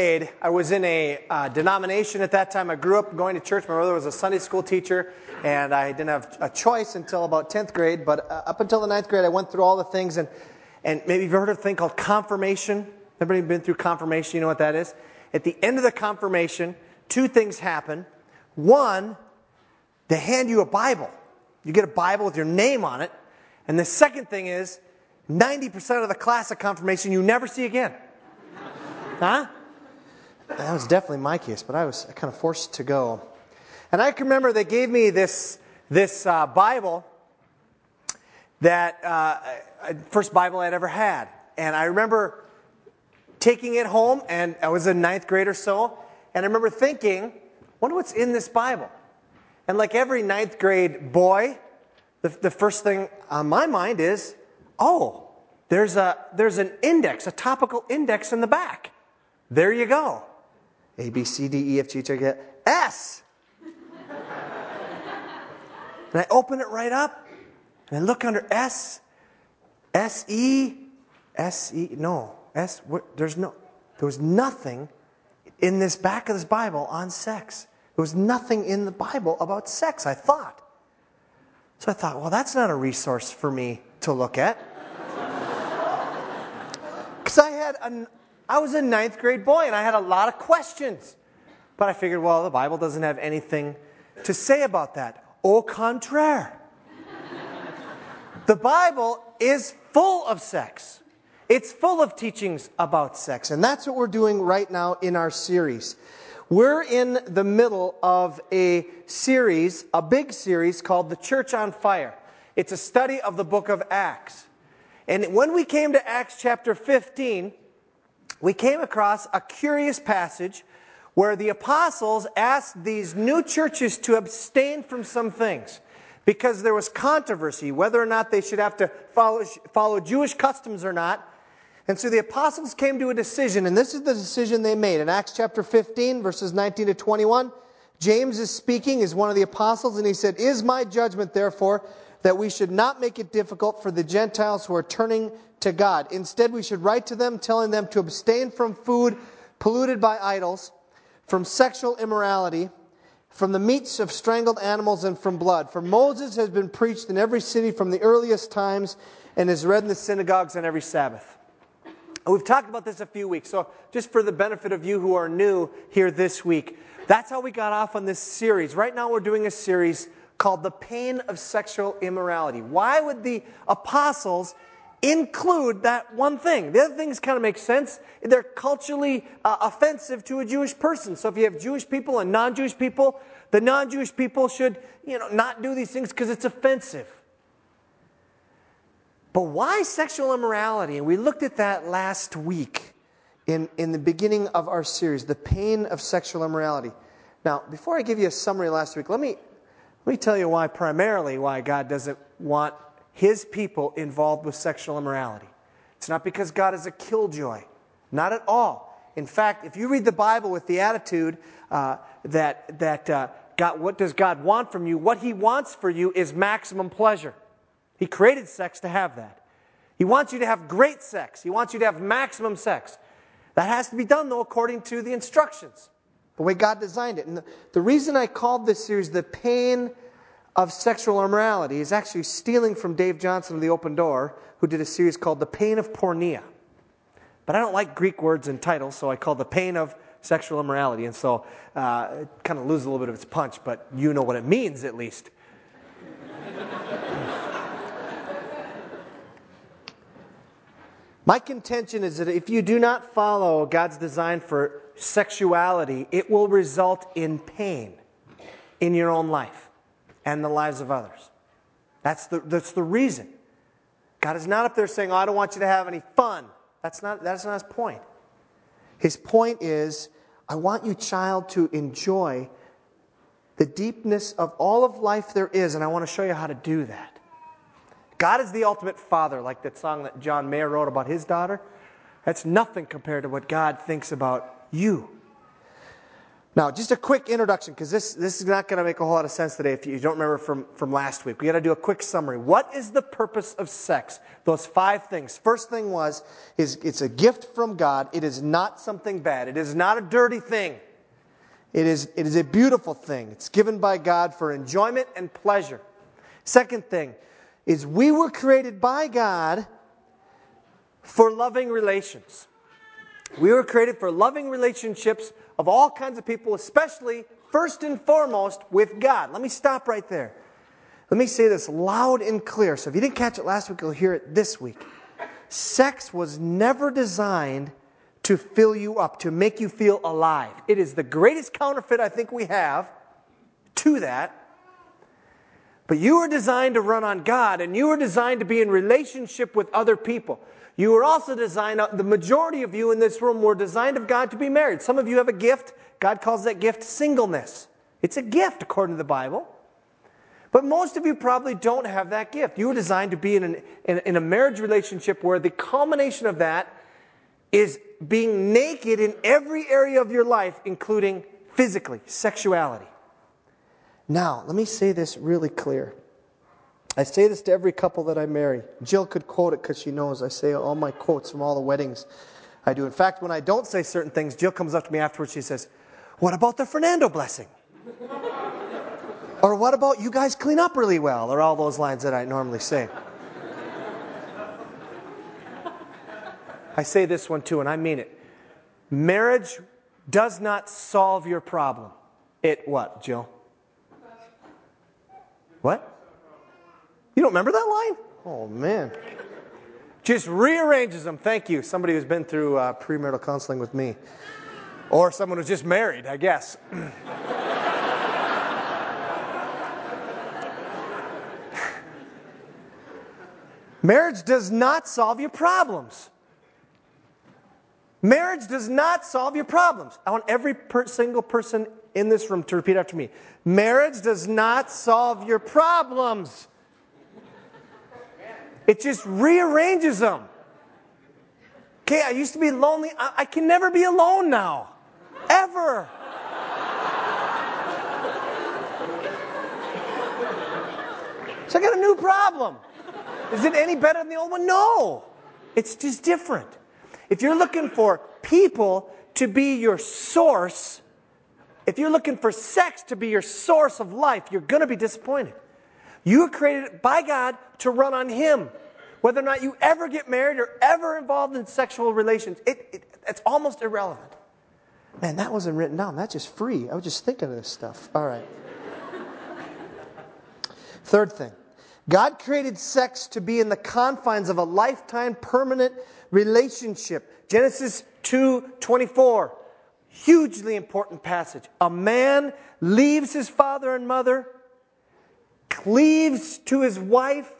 I was in a uh, denomination at that time. I grew up going to church. My brother was a Sunday school teacher, and I didn't have a choice until about 10th grade. But uh, up until the ninth grade, I went through all the things. And, and maybe you've heard of a thing called confirmation. Everybody been through confirmation? You know what that is? At the end of the confirmation, two things happen. One, they hand you a Bible. You get a Bible with your name on it. And the second thing is, 90% of the class of confirmation you never see again. Huh? That was definitely my case, but I was kind of forced to go. And I can remember they gave me this, this uh, Bible that, uh, first Bible I'd ever had. And I remember taking it home, and I was in ninth grade or so, and I remember thinking, wonder what's in this Bible. And like every ninth grade boy, the, the first thing on my mind is, oh, there's, a, there's an index, a topical index in the back. There you go. A, B, C, D, E, F, G, H, I get S. and I open it right up and I look under S, S, E, S, E, no, S, there's no, there was nothing in this back of this Bible on sex. There was nothing in the Bible about sex, I thought. So I thought, well, that's not a resource for me to look at. Because I had an I was a ninth grade boy and I had a lot of questions. But I figured, well, the Bible doesn't have anything to say about that. Au contraire. the Bible is full of sex. It's full of teachings about sex. And that's what we're doing right now in our series. We're in the middle of a series, a big series called The Church on Fire. It's a study of the book of Acts. And when we came to Acts chapter 15, we came across a curious passage where the apostles asked these new churches to abstain from some things because there was controversy whether or not they should have to follow, follow Jewish customs or not. And so the apostles came to a decision, and this is the decision they made. In Acts chapter 15, verses 19 to 21, James is speaking as one of the apostles, and he said, Is my judgment, therefore, that we should not make it difficult for the Gentiles who are turning to God. Instead, we should write to them telling them to abstain from food polluted by idols, from sexual immorality, from the meats of strangled animals, and from blood. For Moses has been preached in every city from the earliest times and is read in the synagogues on every Sabbath. We've talked about this a few weeks, so just for the benefit of you who are new here this week, that's how we got off on this series. Right now, we're doing a series called The Pain of Sexual Immorality. Why would the apostles include that one thing? The other things kind of make sense. They're culturally uh, offensive to a Jewish person. So if you have Jewish people and non Jewish people, the non Jewish people should you know, not do these things because it's offensive. But why sexual immorality? And we looked at that last week in, in the beginning of our series, The Pain of Sexual Immorality. Now, before I give you a summary last week, let me let me tell you why, primarily, why God doesn't want his people involved with sexual immorality. It's not because God is a killjoy, not at all. In fact, if you read the Bible with the attitude uh, that, that uh, God, what does God want from you? What he wants for you is maximum pleasure. He created sex to have that. He wants you to have great sex. He wants you to have maximum sex. That has to be done, though, according to the instructions the way God designed it. And the, the reason I called this series The Pain of Sexual Immorality is actually stealing from Dave Johnson of The Open Door, who did a series called The Pain of Porneia. But I don't like Greek words and titles, so I called The Pain of Sexual Immorality. And so uh, it kind of loses a little bit of its punch, but you know what it means at least. My contention is that if you do not follow God's design for sexuality, it will result in pain in your own life and the lives of others. That's the, that's the reason. God is not up there saying, oh, I don't want you to have any fun. That's not, that's not his point. His point is, I want you, child, to enjoy the deepness of all of life there is, and I want to show you how to do that. God is the ultimate father, like that song that John Mayer wrote about his daughter. That's nothing compared to what God thinks about you. Now, just a quick introduction, because this, this is not going to make a whole lot of sense today if you don't remember from, from last week. We got to do a quick summary. What is the purpose of sex? Those five things. First thing was, is it's a gift from God. It is not something bad. It is not a dirty thing. It is, it is a beautiful thing. It's given by God for enjoyment and pleasure. Second thing is we were created by God for loving relations. We were created for loving relationships of all kinds of people, especially first and foremost with God. Let me stop right there. Let me say this loud and clear. So if you didn't catch it last week, you'll hear it this week. Sex was never designed to fill you up, to make you feel alive. It is the greatest counterfeit I think we have to that. But you are designed to run on God, and you are designed to be in relationship with other people. You were also designed, uh, the majority of you in this room were designed of God to be married. Some of you have a gift. God calls that gift singleness. It's a gift according to the Bible. But most of you probably don't have that gift. You were designed to be in, an, in, in a marriage relationship where the culmination of that is being naked in every area of your life, including physically, sexuality. Now, let me say this really clear. I say this to every couple that I marry. Jill could quote it because she knows I say all my quotes from all the weddings I do. In fact, when I don't say certain things, Jill comes up to me afterwards. She says, What about the Fernando blessing? or what about you guys clean up really well? Or all those lines that I normally say. I say this one too, and I mean it. Marriage does not solve your problem. It what, Jill? What? You don't remember that line? Oh, man. Just rearranges them. Thank you. Somebody who's been through uh, premarital counseling with me. Or someone who's just married, I guess. Marriage does not solve your problems. Marriage does not solve your problems. I want every per- single person in this room to repeat after me. Marriage does not solve your problems. It just rearranges them. Okay, I used to be lonely. I, I can never be alone now. Ever. So I got a new problem. Is it any better than the old one? No. It's just different. If you're looking for people to be your source, if you're looking for sex to be your source of life, you're going to be disappointed. You were created by God to run on Him. Whether or not you ever get married or ever involved in sexual relations, it, it, it's almost irrelevant. Man, that wasn't written down. That's just free. I was just thinking of this stuff. All right. Third thing God created sex to be in the confines of a lifetime permanent relationship. Genesis 2 24. Hugely important passage. A man leaves his father and mother cleaves to his wife,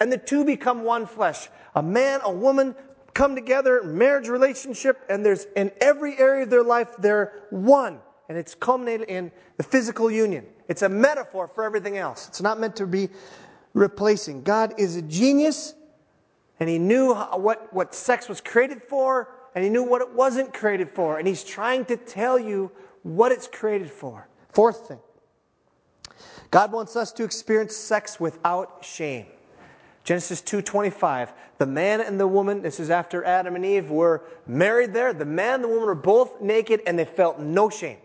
and the two become one flesh. A man, a woman come together, marriage relationship, and there's in every area of their life, they're one. And it's culminated in the physical union. It's a metaphor for everything else. It's not meant to be replacing. God is a genius, and He knew what, what sex was created for, and He knew what it wasn't created for. And He's trying to tell you what it's created for. Fourth thing God wants us to experience sex without shame. Genesis 2:25. The man and the woman, this is after Adam and Eve were married there. The man and the woman were both naked and they felt no shame.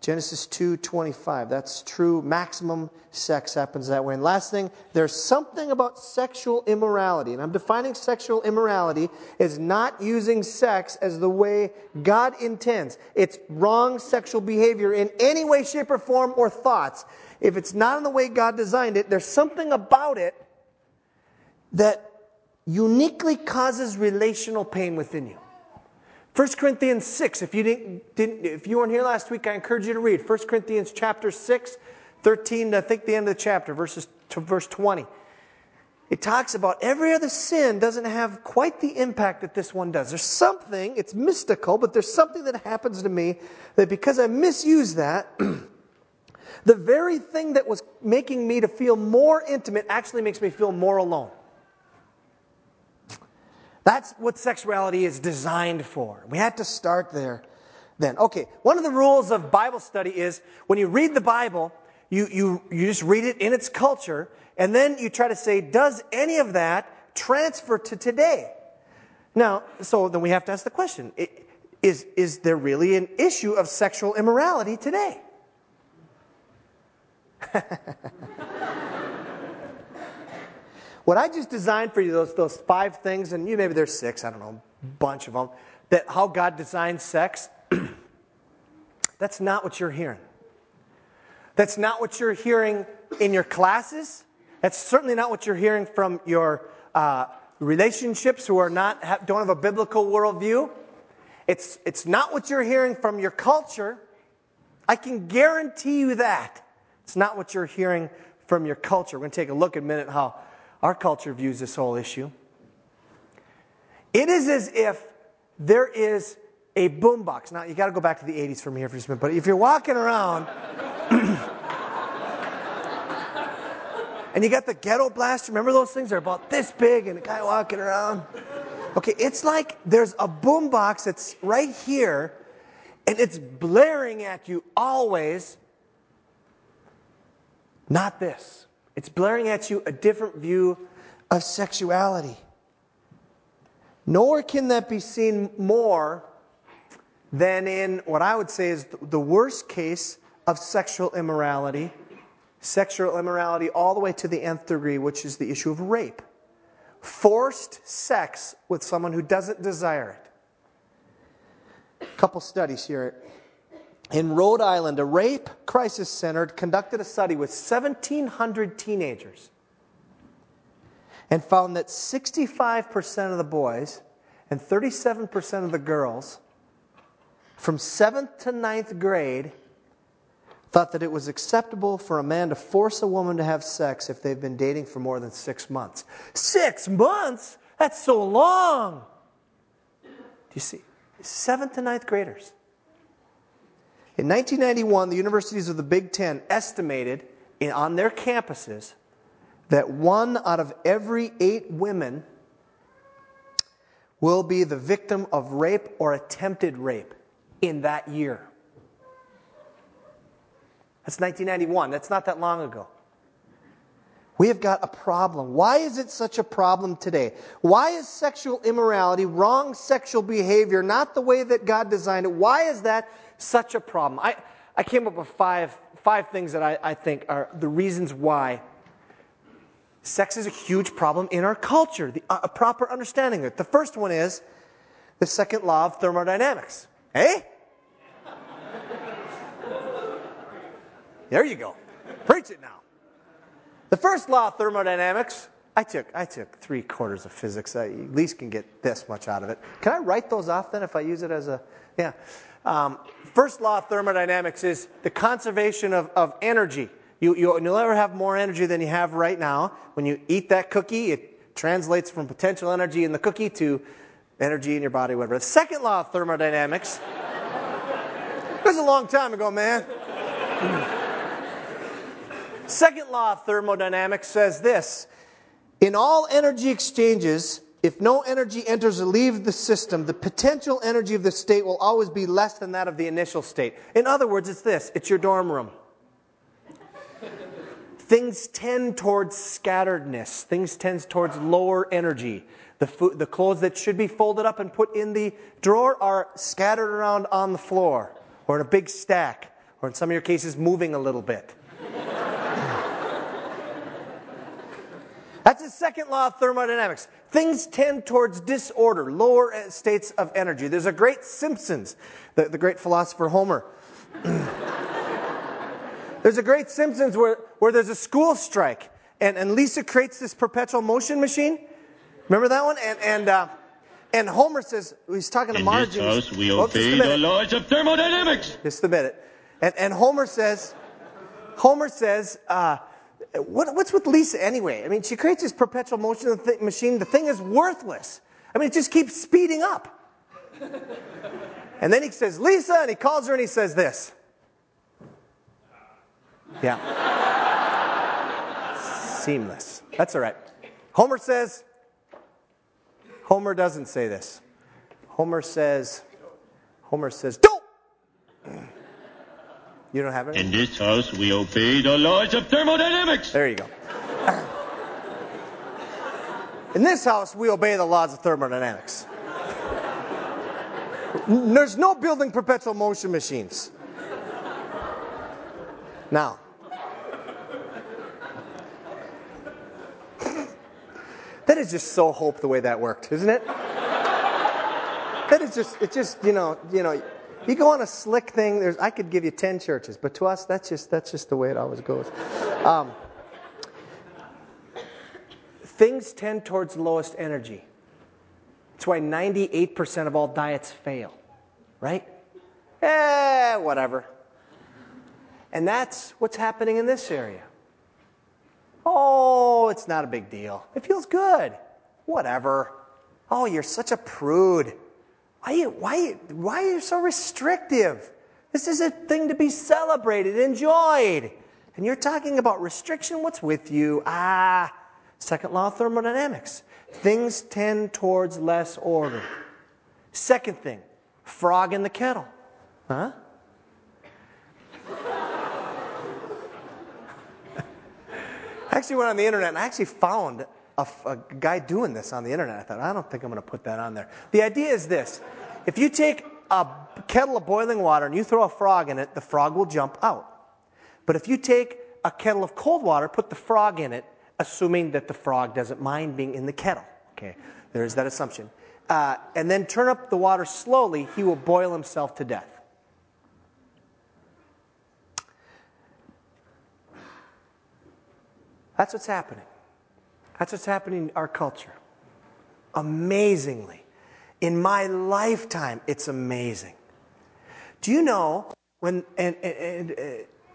Genesis 2:25. That's true. Maximum sex happens that way. And last thing, there's something about sexual immorality. And I'm defining sexual immorality as not using sex as the way God intends. It's wrong sexual behavior in any way shape or form or thoughts. If it's not in the way God designed it, there's something about it that uniquely causes relational pain within you. 1 Corinthians 6, if you, didn't, didn't, if you weren't here last week, I encourage you to read 1 Corinthians chapter 6, 13 to I think the end of the chapter, verses to verse 20. It talks about every other sin doesn't have quite the impact that this one does. There's something, it's mystical, but there's something that happens to me that because I misuse that, the very thing that was making me to feel more intimate actually makes me feel more alone. That's what sexuality is designed for. We had to start there. then. Okay, one of the rules of Bible study is when you read the Bible, you, you, you just read it in its culture, and then you try to say, does any of that transfer to today? Now, so then we have to ask the question is, is there really an issue of sexual immorality today? what I just designed for you, those, those five things, and you maybe there's six, I don't know, bunch of them, that how God designed sex, that's not what you're hearing. That's not what you're hearing in your classes. That's certainly not what you're hearing from your uh, relationships who are not, have, don't have a biblical worldview. It's, it's not what you're hearing from your culture. I can guarantee you that. It's not what you're hearing from your culture. We're going to take a look in a minute how our culture views this whole issue. It is as if there is a boombox. Now, you got to go back to the 80s for from here for a minute, but if you're walking around and you got the ghetto blaster, remember those things? They're about this big and a guy walking around. Okay, it's like there's a boombox that's right here and it's blaring at you always. Not this. It's blaring at you a different view of sexuality. Nor can that be seen more than in what I would say is the worst case of sexual immorality. Sexual immorality all the way to the nth degree, which is the issue of rape forced sex with someone who doesn't desire it. A couple studies here. In Rhode Island, a rape crisis center conducted a study with 1,700 teenagers and found that 65% of the boys and 37% of the girls from 7th to ninth grade thought that it was acceptable for a man to force a woman to have sex if they've been dating for more than six months. Six months? That's so long. Do you see? Seventh to ninth graders. In 1991, the universities of the Big Ten estimated in, on their campuses that one out of every eight women will be the victim of rape or attempted rape in that year. That's 1991. That's not that long ago. We have got a problem. Why is it such a problem today? Why is sexual immorality, wrong sexual behavior, not the way that God designed it? Why is that such a problem? I, I came up with five, five things that I, I think are the reasons why sex is a huge problem in our culture, the, a proper understanding of it. The first one is the second law of thermodynamics. Eh? There you go. Preach it now. The first law of thermodynamics, I took, I took three quarters of physics. I at least can get this much out of it. Can I write those off then if I use it as a, yeah. Um, first law of thermodynamics is the conservation of, of energy. You, you, will never have more energy than you have right now. When you eat that cookie, it translates from potential energy in the cookie to energy in your body, whatever. The second law of thermodynamics, it was a long time ago, man. Second law of thermodynamics says this In all energy exchanges, if no energy enters or leaves the system, the potential energy of the state will always be less than that of the initial state. In other words, it's this it's your dorm room. things tend towards scatteredness, things tend towards lower energy. The, the clothes that should be folded up and put in the drawer are scattered around on the floor, or in a big stack, or in some of your cases, moving a little bit. That's the second law of thermodynamics. Things tend towards disorder, lower states of energy. There's a great Simpsons, the, the great philosopher Homer. there's a great Simpsons where, where there's a school strike, and, and Lisa creates this perpetual motion machine. Remember that one? And, and, uh, and Homer says, he's talking to In Marge. this house, we oh, obey the laws of thermodynamics. Just a minute. And, and Homer says, Homer says, uh, what, what's with Lisa anyway? I mean, she creates this perpetual motion th- machine. The thing is worthless. I mean, it just keeps speeding up. and then he says, Lisa, and he calls her and he says this. Yeah. Seamless. That's all right. Homer says, Homer doesn't say this. Homer says, Homer says, don't. You don't have it? In this house, we obey the laws of thermodynamics. There you go. In this house, we obey the laws of thermodynamics. There's no building perpetual motion machines. Now, that is just so hope the way that worked, isn't it? That is just, it just, you know, you know, you go on a slick thing, there's, I could give you 10 churches, but to us, that's just, that's just the way it always goes. Um, things tend towards lowest energy. That's why 98% of all diets fail, right? Eh, whatever. And that's what's happening in this area. Oh, it's not a big deal. It feels good. Whatever. Oh, you're such a prude. Why, why, why are you so restrictive? This is a thing to be celebrated, enjoyed. And you're talking about restriction? What's with you? Ah, second law of thermodynamics. Things tend towards less order. Second thing, frog in the kettle. Huh? I actually went on the internet and I actually found a, a, guy doing this on the internet. I thought, I don't think I'm going to put that on there. The idea is this if you take a kettle of boiling water and you throw a frog in it, the frog will jump out. But if you take a kettle of cold water, put the frog in it, assuming that the frog doesn't mind being in the kettle. Okay, there's that assumption. Uh, and then turn up the water slowly, he will boil himself to death. That's what's happening. That's what's happening in our culture. Amazingly. In my lifetime, it's amazing. Do you know when, and, and, and uh,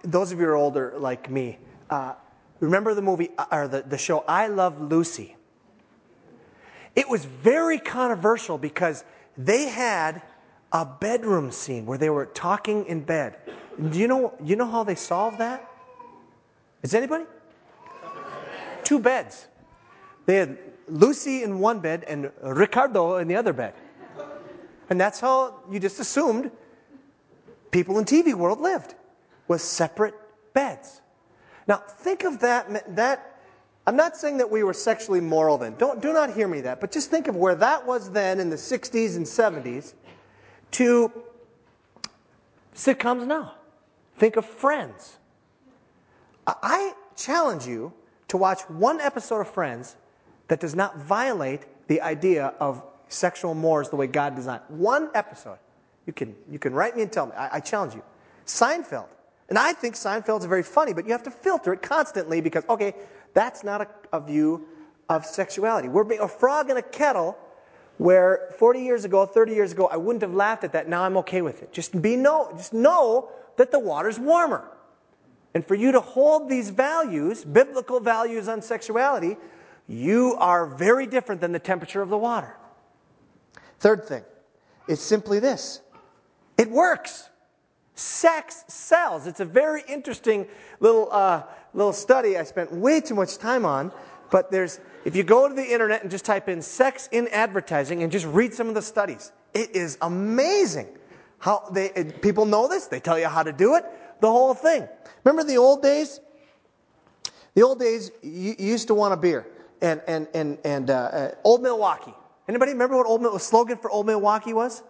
those of you who are older like me, uh, remember the movie, uh, or the, the show I Love Lucy? It was very controversial because they had a bedroom scene where they were talking in bed. Do you know, you know how they solved that? Is anybody? Two beds. They had Lucy in one bed and Ricardo in the other bed. And that's how you just assumed people in TV world lived, with separate beds. Now, think of that, that I'm not saying that we were sexually moral then. Don't, do not hear me that. But just think of where that was then in the 60s and 70s to sitcoms now. Think of Friends. I challenge you to watch one episode of Friends that does not violate the idea of sexual mores the way God designed. One episode. You can, you can write me and tell me. I, I challenge you. Seinfeld. And I think Seinfeld's very funny, but you have to filter it constantly because, okay, that's not a, a view of sexuality. We're being a frog in a kettle where 40 years ago, 30 years ago, I wouldn't have laughed at that. Now I'm okay with it. Just be know, just know that the water's warmer. And for you to hold these values, biblical values on sexuality, you are very different than the temperature of the water. Third thing is simply this it works. Sex sells. It's a very interesting little, uh, little study I spent way too much time on. But there's, if you go to the internet and just type in sex in advertising and just read some of the studies, it is amazing how they, people know this. They tell you how to do it, the whole thing. Remember the old days? The old days, you, you used to want a beer and, and, and, and uh, Old Milwaukee. Anybody remember what Old the slogan for Old Milwaukee was?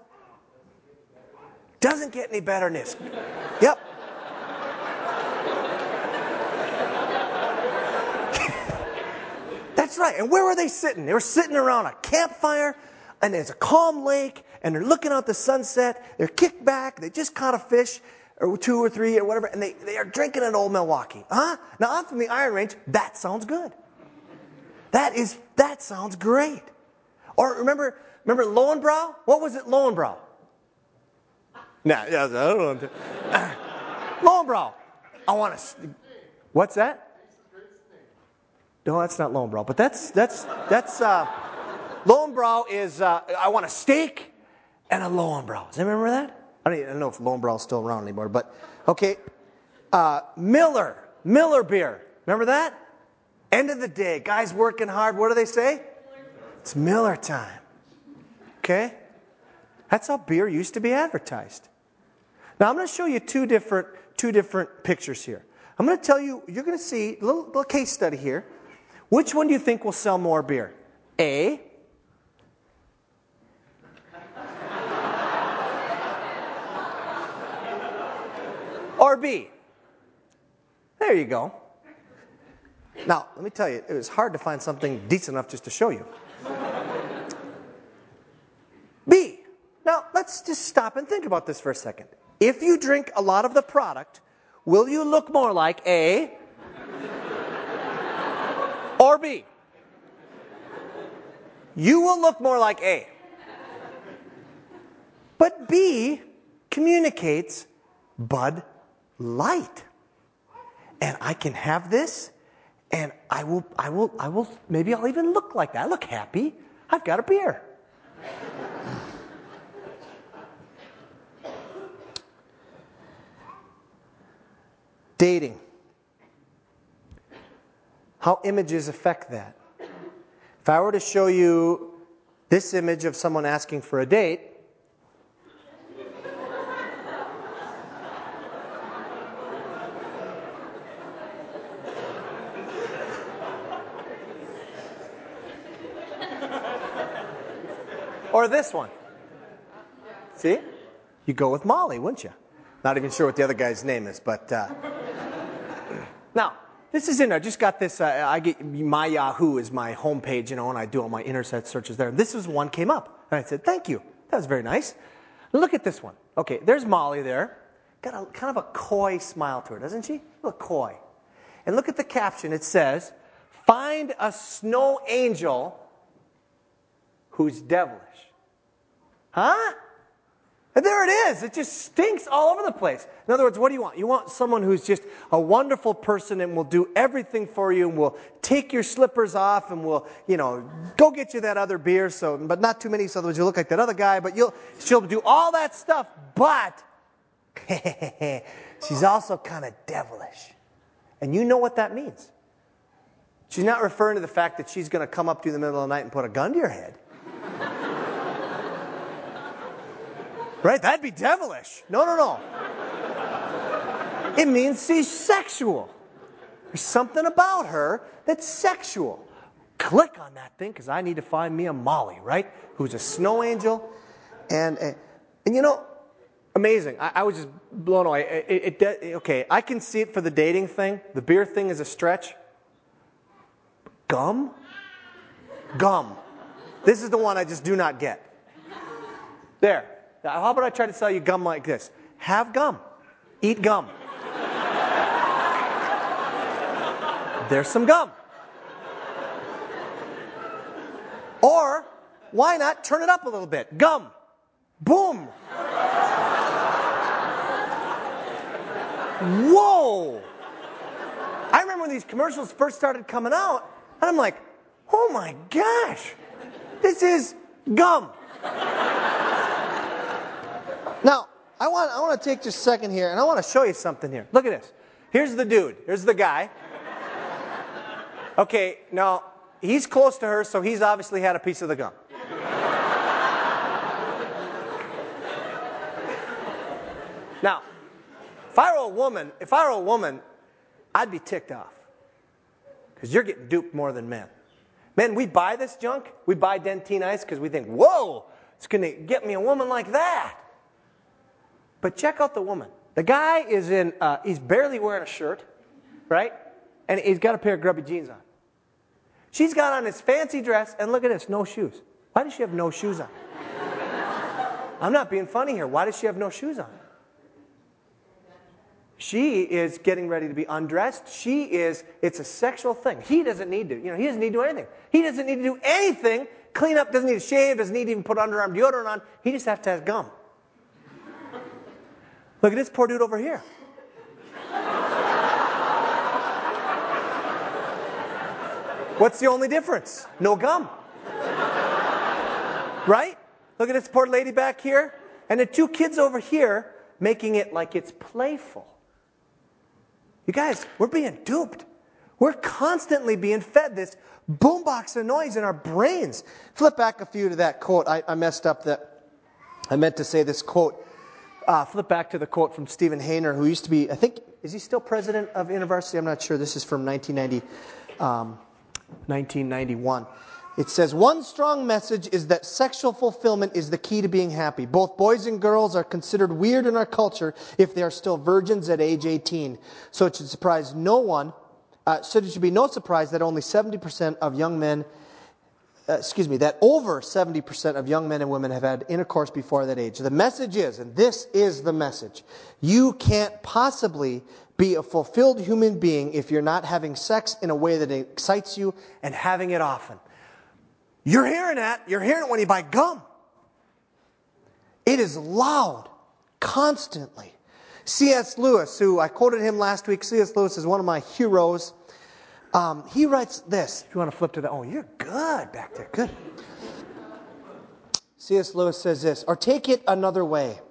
Doesn't get any better than this. Yep. That's right. And where were they sitting? They were sitting around a campfire, and there's a calm lake, and they're looking out the sunset. They're kicked back. They just caught a fish, or two or three, or whatever, and they, they are drinking an old Milwaukee. Huh? Now, I'm from the Iron Range. That sounds good. That is, that sounds great. Or remember, remember Lowenbrau? What was it, Lowenbrau? Nah, yeah, I don't know. Lowenbrau. I want to. What's that? No, that's not Lowenbrau, but that's that's that's uh, Lowenbrau is. Uh, I want a steak and a Lowenbrau. Does remember that? I don't, even, I don't know if Lowenbrau is still around anymore, but okay. Uh, Miller, Miller beer. Remember that? End of the day, guys working hard. What do they say? It's Miller time. Okay? That's how beer used to be advertised. Now I'm going to show you two different, two different pictures here. I'm going to tell you, you're going to see a little, little case study here. Which one do you think will sell more beer? A. or B? There you go. Now, let me tell you, it was hard to find something decent enough just to show you. B. Now, let's just stop and think about this for a second. If you drink a lot of the product, will you look more like A or B? You will look more like A. But B communicates Bud Light. And I can have this and I will I will I will maybe I'll even look like that. I look happy. I've got a beer. Dating. How images affect that. If I were to show you this image of someone asking for a date, or this one. See? You go with Molly, wouldn't you? Not even sure what the other guy's name is, but. Uh, now, this is in. I just got this. Uh, I get my Yahoo is my homepage, you know, and I do all my internet searches there. This is one came up, and I said, "Thank you. That was very nice." Look at this one. Okay, there's Molly there. Got a kind of a coy smile to her, doesn't she? A little coy. And look at the caption. It says, "Find a snow angel who's devilish." Huh? And there it is. It just stinks all over the place. In other words, what do you want? You want someone who's just a wonderful person and will do everything for you and will take your slippers off and will, you know, go get you that other beer. So, but not too many, so otherwise you look like that other guy. But you'll, she'll do all that stuff. But she's also kind of devilish, and you know what that means. She's not referring to the fact that she's going to come up to you in the middle of the night and put a gun to your head. Right? That'd be devilish. No, no, no. It means she's sexual. There's something about her that's sexual. Click on that thing because I need to find me a Molly, right? Who's a snow angel. And, and, and you know, amazing. I, I, was just blown away. It, it, it, okay, I can see it for the dating thing. The beer thing is a stretch. Gum? Gum. This is the one I just do not get. There. How about I try to sell you gum like this? Have gum. Eat gum. There's some gum. Or why not turn it up a little bit? Gum. Boom. Whoa. I remember when these commercials first started coming out, and I'm like, oh my gosh, this is gum. I want, I want to take just a second here and I want to show you something here. Look at this. Here's the dude. Here's the guy. Okay, now he's close to her, so he's obviously had a piece of the gum. now, if I were a woman, if I were a woman, I'd be ticked off. Because you're getting duped more than men. Men, we buy this junk. We buy Dentyne Ice because we think, whoa, it's going to get me a woman like that. But check out the woman. The guy is in, uh, he's barely wearing a shirt, right? And he's got a pair of grubby jeans on. She's got on this fancy dress, and look at this, no shoes. Why does she have no shoes on? I'm not being funny here. Why does she have no shoes on? She is getting ready to be undressed. She is, it's a sexual thing. He doesn't need to, you know, he doesn't need to do anything. He doesn't need to do anything. Clean up, doesn't need to shave, doesn't need to even put underarm deodorant on. He just has to have gum. Look at this poor dude over here. What's the only difference? No gum. Right? Look at this poor lady back here. And the two kids over here making it like it's playful. You guys, we're being duped. We're constantly being fed this boombox of noise in our brains. Flip back a few to that quote. I, I messed up that. I meant to say this quote uh, flip back to the quote from Stephen Hayner, who used to be, I think, is he still president of InterVarsity? I'm not sure. This is from 1990, um, 1991. It says, One strong message is that sexual fulfillment is the key to being happy. Both boys and girls are considered weird in our culture if they are still virgins at age 18. So it should surprise no one, uh, so it should be no surprise that only 70% of young men, uh, excuse me, that over 70% of young men and women have had intercourse before that age. The message is, and this is the message, you can't possibly be a fulfilled human being if you're not having sex in a way that excites you and having it often. You're hearing that. You're hearing it when you buy gum. It is loud, constantly. C.S. Lewis, who I quoted him last week, C.S. Lewis is one of my heroes. Um, he writes this. If you want to flip to that, oh, you're good back there. Good. C.S. Lewis says this, or take it another way.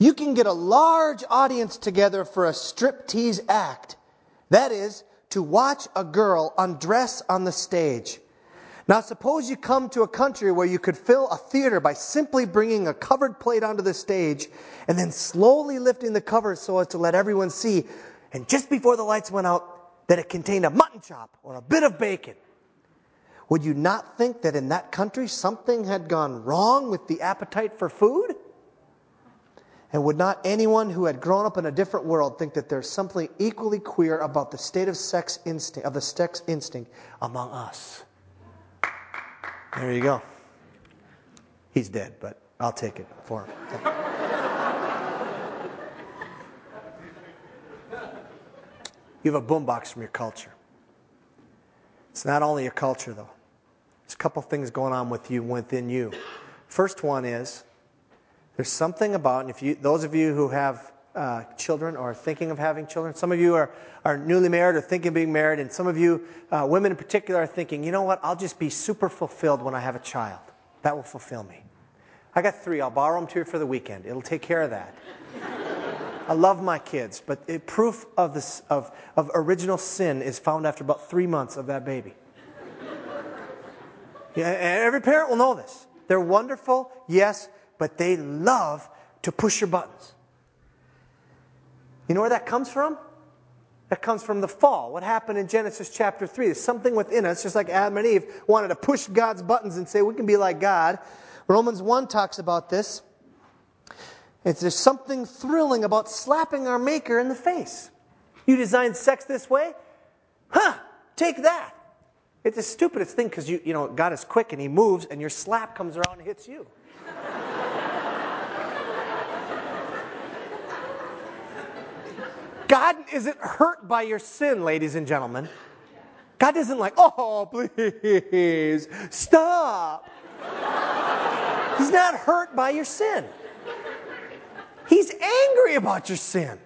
You can get a large audience together for a striptease act. That is, to watch a girl undress on the stage. Now, suppose you come to a country where you could fill a theater by simply bringing a covered plate onto the stage and then slowly lifting the cover so as to let everyone see, and just before the lights went out, that it contained a mutton chop or a bit of bacon. Would you not think that in that country something had gone wrong with the appetite for food? And would not anyone who had grown up in a different world think that there's something equally queer about the state of sex instinct of the sex instinct among us? There you go. He's dead, but I'll take it for him. You have a boombox from your culture. It's not only your culture, though. There's a couple things going on with you within you. First one is there's something about, and if you, those of you who have uh, children or are thinking of having children. Some of you are, are newly married or thinking of being married, and some of you, uh, women in particular, are thinking, you know what, I'll just be super fulfilled when I have a child. That will fulfill me. I got three. I'll borrow them to you for the weekend. It'll take care of that. I love my kids, but it, proof of, this, of, of original sin is found after about three months of that baby. Yeah, every parent will know this. They're wonderful, yes, but they love to push your buttons. You know where that comes from? That comes from the fall. What happened in Genesis chapter 3? There's something within us, just like Adam and Eve wanted to push God's buttons and say, we can be like God. Romans 1 talks about this. It's, there's something thrilling about slapping our Maker in the face. You designed sex this way? Huh, take that. It's the stupidest thing because you, you know, God is quick and He moves and your slap comes around and hits you. God isn't hurt by your sin, ladies and gentlemen. God isn't like, oh, please, stop. He's not hurt by your sin. He's angry about your sin.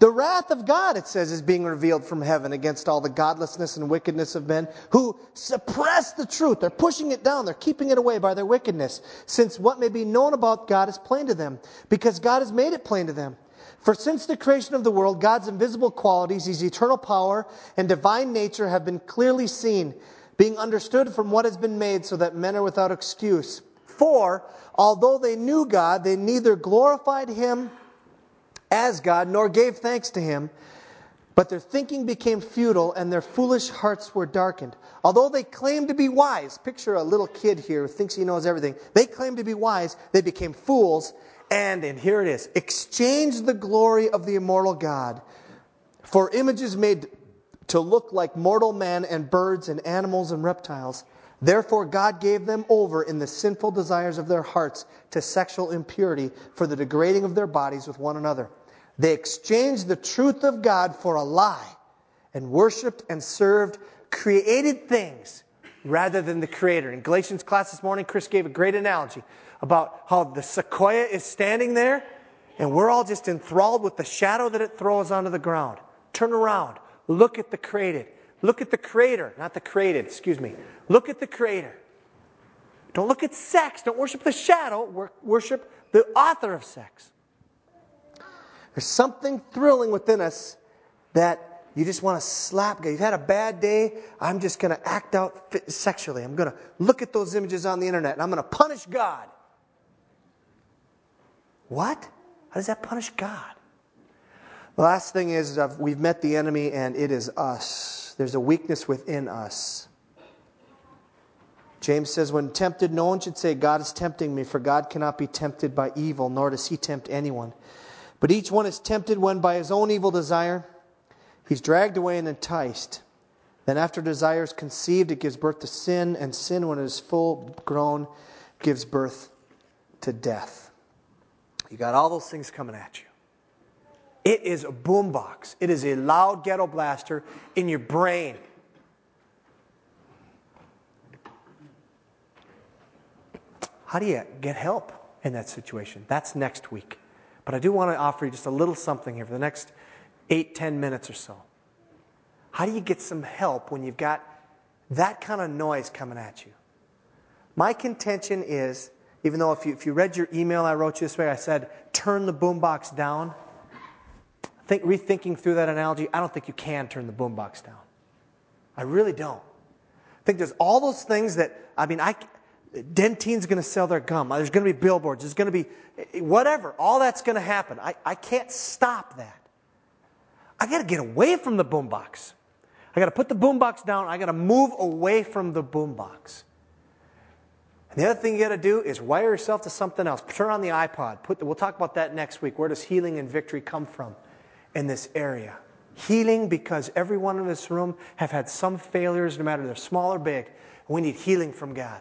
The wrath of God, it says, is being revealed from heaven against all the godlessness and wickedness of men who suppress the truth. They're pushing it down. They're keeping it away by their wickedness, since what may be known about God is plain to them, because God has made it plain to them. For since the creation of the world, God's invisible qualities, his eternal power and divine nature have been clearly seen, being understood from what has been made, so that men are without excuse. For, although they knew God, they neither glorified him as God nor gave thanks to him, but their thinking became futile and their foolish hearts were darkened. Although they claimed to be wise, picture a little kid here who thinks he knows everything. They claimed to be wise, they became fools and, and here it is, exchanged the glory of the immortal God for images made to look like mortal man and birds and animals and reptiles. Therefore, God gave them over in the sinful desires of their hearts to sexual impurity for the degrading of their bodies with one another. They exchanged the truth of God for a lie and worshiped and served created things rather than the Creator. In Galatians class this morning, Chris gave a great analogy about how the sequoia is standing there and we're all just enthralled with the shadow that it throws onto the ground. Turn around. Look at the created. Look at the creator, not the created, excuse me. Look at the creator. Don't look at sex. Don't worship the shadow. Worship the author of sex. There's something thrilling within us that you just want to slap. You've had a bad day. I'm just going to act out sexually. I'm going to look at those images on the internet and I'm going to punish God. What? How does that punish God? The last thing is we've met the enemy and it is us. There's a weakness within us. James says, When tempted, no one should say, God is tempting me, for God cannot be tempted by evil, nor does he tempt anyone. But each one is tempted when by his own evil desire he's dragged away and enticed. Then, after desire is conceived, it gives birth to sin, and sin, when it is full grown, gives birth to death. You got all those things coming at you. It is a boombox, it is a loud ghetto blaster in your brain. How do you get help in that situation? That's next week. But I do want to offer you just a little something here for the next eight, ten minutes or so. How do you get some help when you've got that kind of noise coming at you? My contention is, even though if you, if you read your email I wrote you this way, I said, turn the boombox down. Think, rethinking through that analogy, I don't think you can turn the boombox down. I really don't. I think there's all those things that, I mean, I, Dentyne's going to sell their gum. There's going to be billboards. There's going to be eh, whatever. All that's going to happen. I, I can't stop that. I got to get away from the boombox. I got to put the boombox down. I got to move away from the boombox. And the other thing you got to do is wire yourself to something else. Turn on the iPod. Put the, we'll talk about that next week. Where does healing and victory come from in this area? Healing because everyone in this room have had some failures, no matter they're small or big. We need healing from God.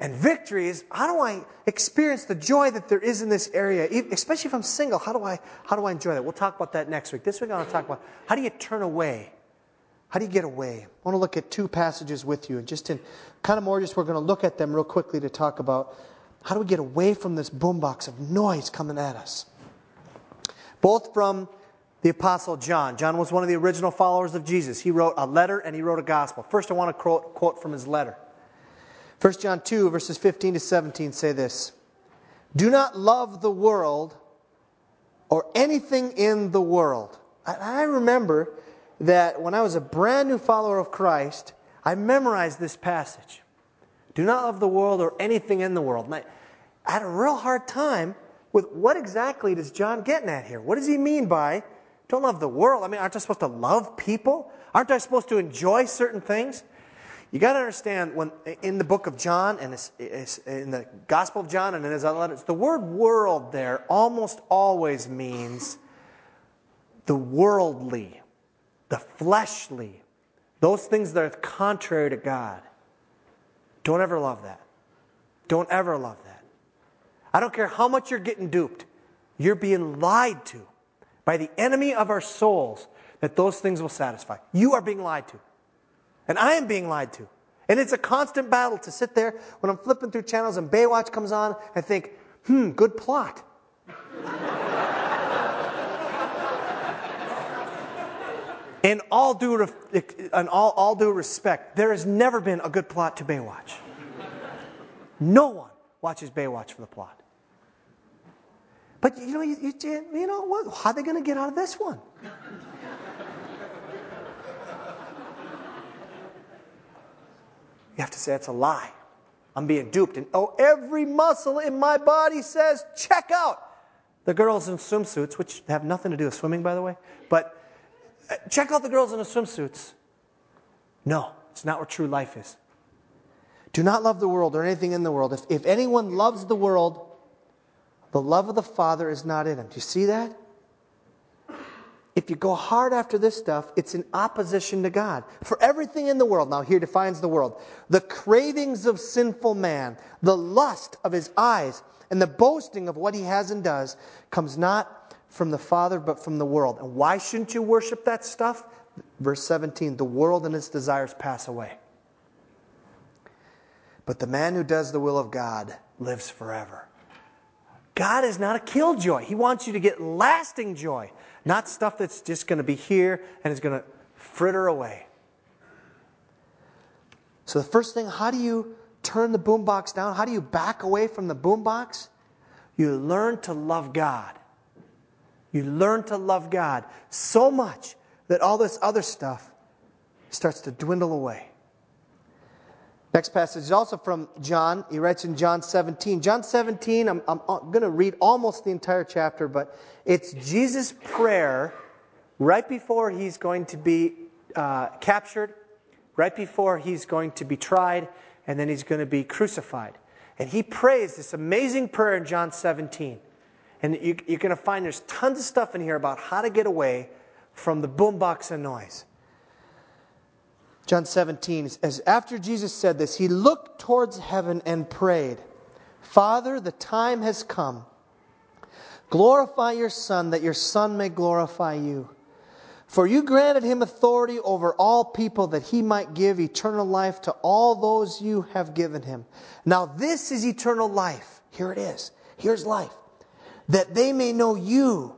And victory is how do I experience the joy that there is in this area, especially if I'm single? How do I how do I enjoy that? We'll talk about that next week. This week I want to talk about how do you turn away? How do you get away? I want to look at two passages with you, and just in kind of more, just we're going to look at them real quickly to talk about how do we get away from this boombox of noise coming at us. Both from the Apostle John. John was one of the original followers of Jesus. He wrote a letter and he wrote a gospel. First, I want to quote, quote from his letter. 1 John 2, verses 15 to 17 say this Do not love the world or anything in the world. I remember that when I was a brand new follower of Christ, I memorized this passage. Do not love the world or anything in the world. And I, had a real hard time with what exactly does John getting at here? What does he mean by don't love the world? I mean, aren't I supposed to love people? Aren't I supposed to enjoy certain things? You got to understand when in the book of John and it's, it's in the Gospel of John and in his other letters, the word world there almost always means the worldly, the fleshly, those things that are contrary to God. Don't ever love that. Don't ever love that. I don't care how much you're getting duped, you're being lied to by the enemy of our souls that those things will satisfy. You are being lied to. And I am being lied to. And it's a constant battle to sit there when I'm flipping through channels and Baywatch comes on and think, hmm, good plot. in all due, in all, all due respect, there has never been a good plot to Baywatch. No one watches Baywatch for the plot. But you know, you, you, you know what? How are they going to get out of this one? You have to say it's a lie. I'm being duped. And oh, every muscle in my body says, check out. The girls in swimsuits, which have nothing to do with swimming, by the way, but uh, check out the girls in the swimsuits. No, it's not what true life is. Do not love the world or anything in the world. If, if anyone loves the world, the love of the Father is not in him. Do you see that? if you go hard after this stuff, it's in opposition to God. For everything in the world, now here defines the world the cravings of sinful man, the lust of his eyes, and the boasting of what he has and does comes not from the Father, but from the world. And why shouldn't you worship that stuff? Verse 17 the world and its desires pass away. But the man who does the will of God lives forever. God is not a killjoy. He wants you to get lasting joy. Not stuff that's just going to be here and is going to fritter away. So, the first thing, how do you turn the boombox down? How do you back away from the boombox? You learn to love God. You learn to love God so much that all this other stuff starts to dwindle away. Next passage is also from John. He writes in John 17. John 17, I'm, I'm going to read almost the entire chapter, but it's Jesus' prayer right before he's going to be uh, captured, right before he's going to be tried, and then he's going to be crucified. And he prays this amazing prayer in John 17. And you, you're going to find there's tons of stuff in here about how to get away from the boombox and noise. John 17 says, After Jesus said this, he looked towards heaven and prayed, Father, the time has come. Glorify your Son, that your Son may glorify you. For you granted him authority over all people that he might give eternal life to all those you have given him. Now, this is eternal life. Here it is. Here's life. That they may know you,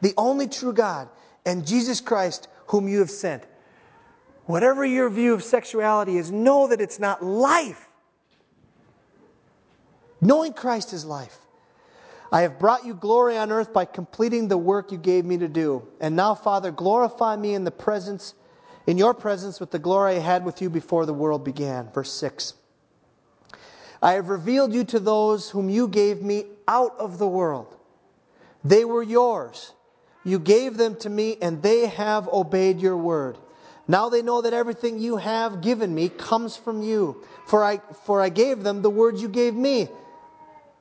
the only true God, and Jesus Christ, whom you have sent. Whatever your view of sexuality is, know that it's not life. Knowing Christ is life. I have brought you glory on earth by completing the work you gave me to do. And now, Father, glorify me in the presence, in your presence with the glory I had with you before the world began. Verse 6. I have revealed you to those whom you gave me out of the world. They were yours. You gave them to me, and they have obeyed your word. Now they know that everything you have given me comes from you. For I, for I gave them the words you gave me.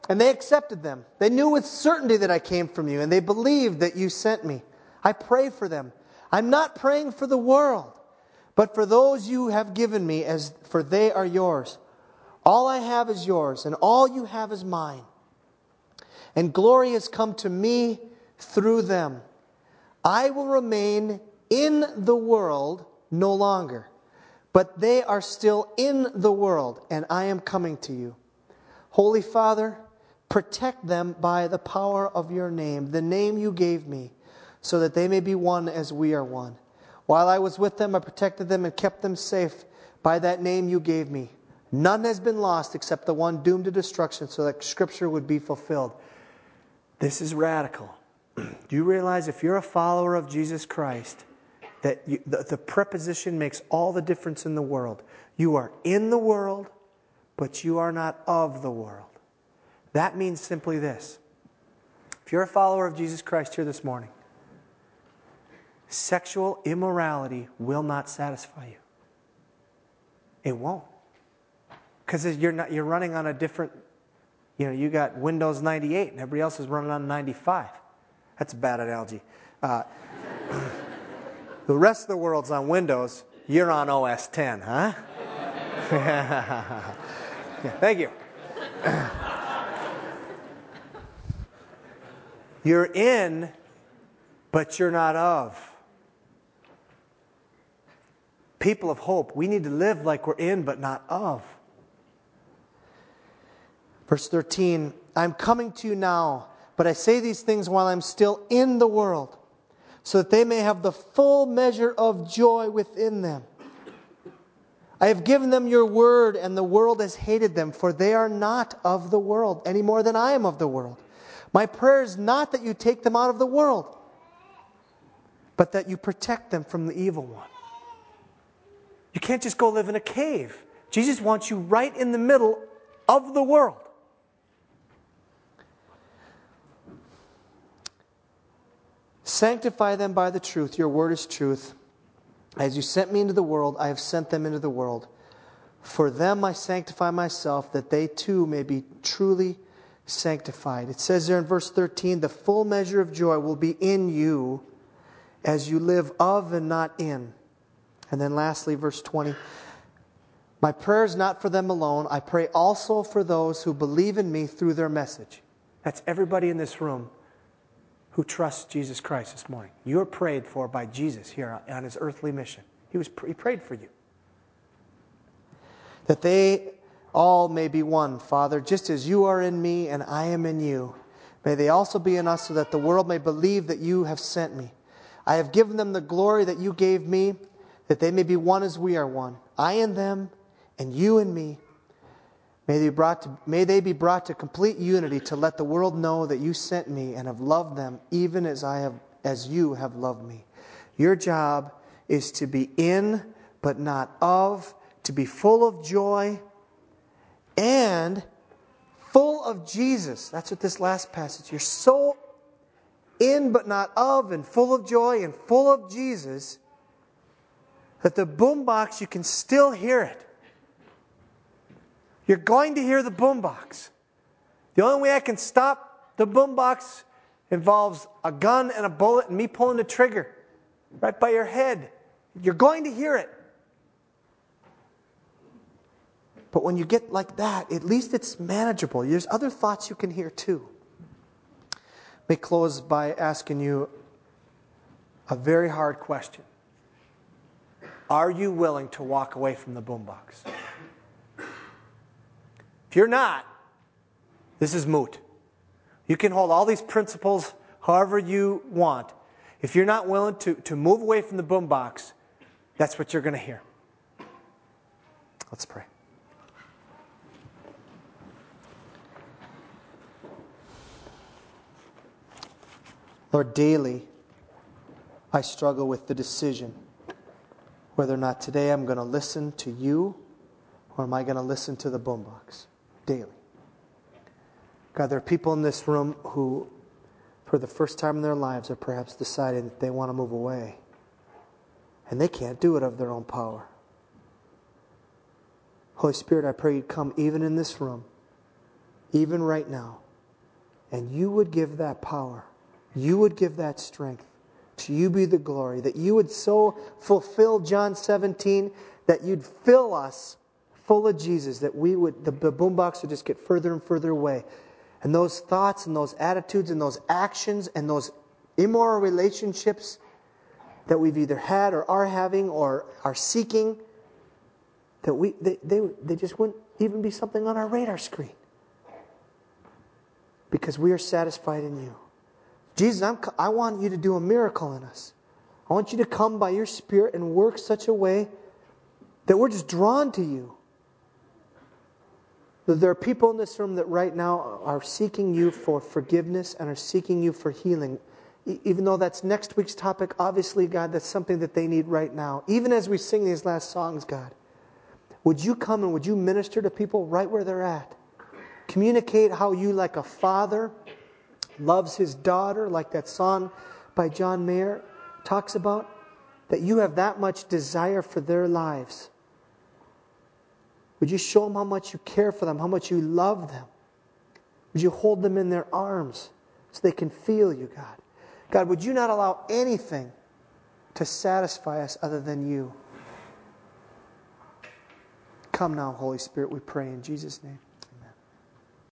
And they accepted them. They knew with certainty that I came from you, and they believed that you sent me. I pray for them. I'm not praying for the world, but for those you have given me, as for they are yours. All I have is yours, and all you have is mine. And glory has come to me through them. I will remain in the world no longer. But they are still in the world, and I am coming to you. Holy Father, protect them by the power of your name, the name you gave me, so that they may be one as we are one. While I was with them, I protected them and kept them safe by that name you gave me. None has been lost except the one doomed to destruction, so that Scripture would be fulfilled. This is radical. Do you realize if you're a follower of Jesus Christ, that you, the, the preposition makes all the difference in the world. You are in the world, but you are not of the world. That means simply this. If you're a follower of Jesus Christ here this morning, sexual immorality will not satisfy you. It won't. Because you're, you're running on a different, you know, you got Windows 98 and everybody else is running on 95. That's a bad analogy. Uh, The rest of the world's on Windows. You're on OS 10, huh? thank you. you're in, but you're not of. People of hope, we need to live like we're in, but not of. Verse 13 I'm coming to you now, but I say these things while I'm still in the world so that they may have the full measure of joy within them. I have given them your word, and the world has hated them, for they are not of the world any more than I am of the world. My prayer is not that you take them out of the world, but that you protect them from the evil one. You can't just go live in a cave. Jesus wants you right in the middle of the world. Sanctify them by the truth. Your word is truth. As you sent me into the world, I have sent them into the world. For them I sanctify myself, that they too may be truly sanctified. It says there in verse 13 the full measure of joy will be in you as you live of and not in. And then lastly, verse 20. My prayer is not for them alone. I pray also for those who believe in me through their message. That's everybody in this room who trusts Jesus Christ this morning. You're prayed for by Jesus here on his earthly mission. He, was, he prayed for you. That they all may be one, Father, just as you are in me and I am in you. May they also be in us so that the world may believe that you have sent me. I have given them the glory that you gave me, that they may be one as we are one. I in them, and you in me May they, to, may they be brought to complete unity to let the world know that you sent me and have loved them even as, I have, as you have loved me. Your job is to be in but not of, to be full of joy and full of Jesus. That's what this last passage. You're so in but not of, and full of joy and full of Jesus that the boombox, you can still hear it. You're going to hear the boombox. The only way I can stop the boombox involves a gun and a bullet and me pulling the trigger right by your head. You're going to hear it. But when you get like that, at least it's manageable. There's other thoughts you can hear too. May close by asking you a very hard question. Are you willing to walk away from the boombox? If you're not, this is moot. You can hold all these principles however you want. If you're not willing to, to move away from the boombox, that's what you're going to hear. Let's pray. Lord, daily I struggle with the decision whether or not today I'm going to listen to you or am I going to listen to the boombox daily. God, there are people in this room who, for the first time in their lives, are perhaps deciding that they want to move away. And they can't do it of their own power. Holy Spirit, I pray you'd come even in this room, even right now, and you would give that power you would give that strength. To you be the glory. That you would so fulfill John 17 that you'd fill us full of Jesus, that we would, the, the boombox would just get further and further away. And those thoughts and those attitudes and those actions and those immoral relationships that we've either had or are having or are seeking, that we, they, they, they just wouldn't even be something on our radar screen. Because we are satisfied in you. Jesus, I'm, I want you to do a miracle in us. I want you to come by your Spirit and work such a way that we're just drawn to you. There are people in this room that right now are seeking you for forgiveness and are seeking you for healing. Even though that's next week's topic, obviously, God, that's something that they need right now. Even as we sing these last songs, God, would you come and would you minister to people right where they're at? Communicate how you, like a father, loves his daughter, like that song by John Mayer talks about, that you have that much desire for their lives. Would you show them how much you care for them, how much you love them? Would you hold them in their arms so they can feel you, God? God, would you not allow anything to satisfy us other than you? Come now, Holy Spirit, we pray in Jesus' name.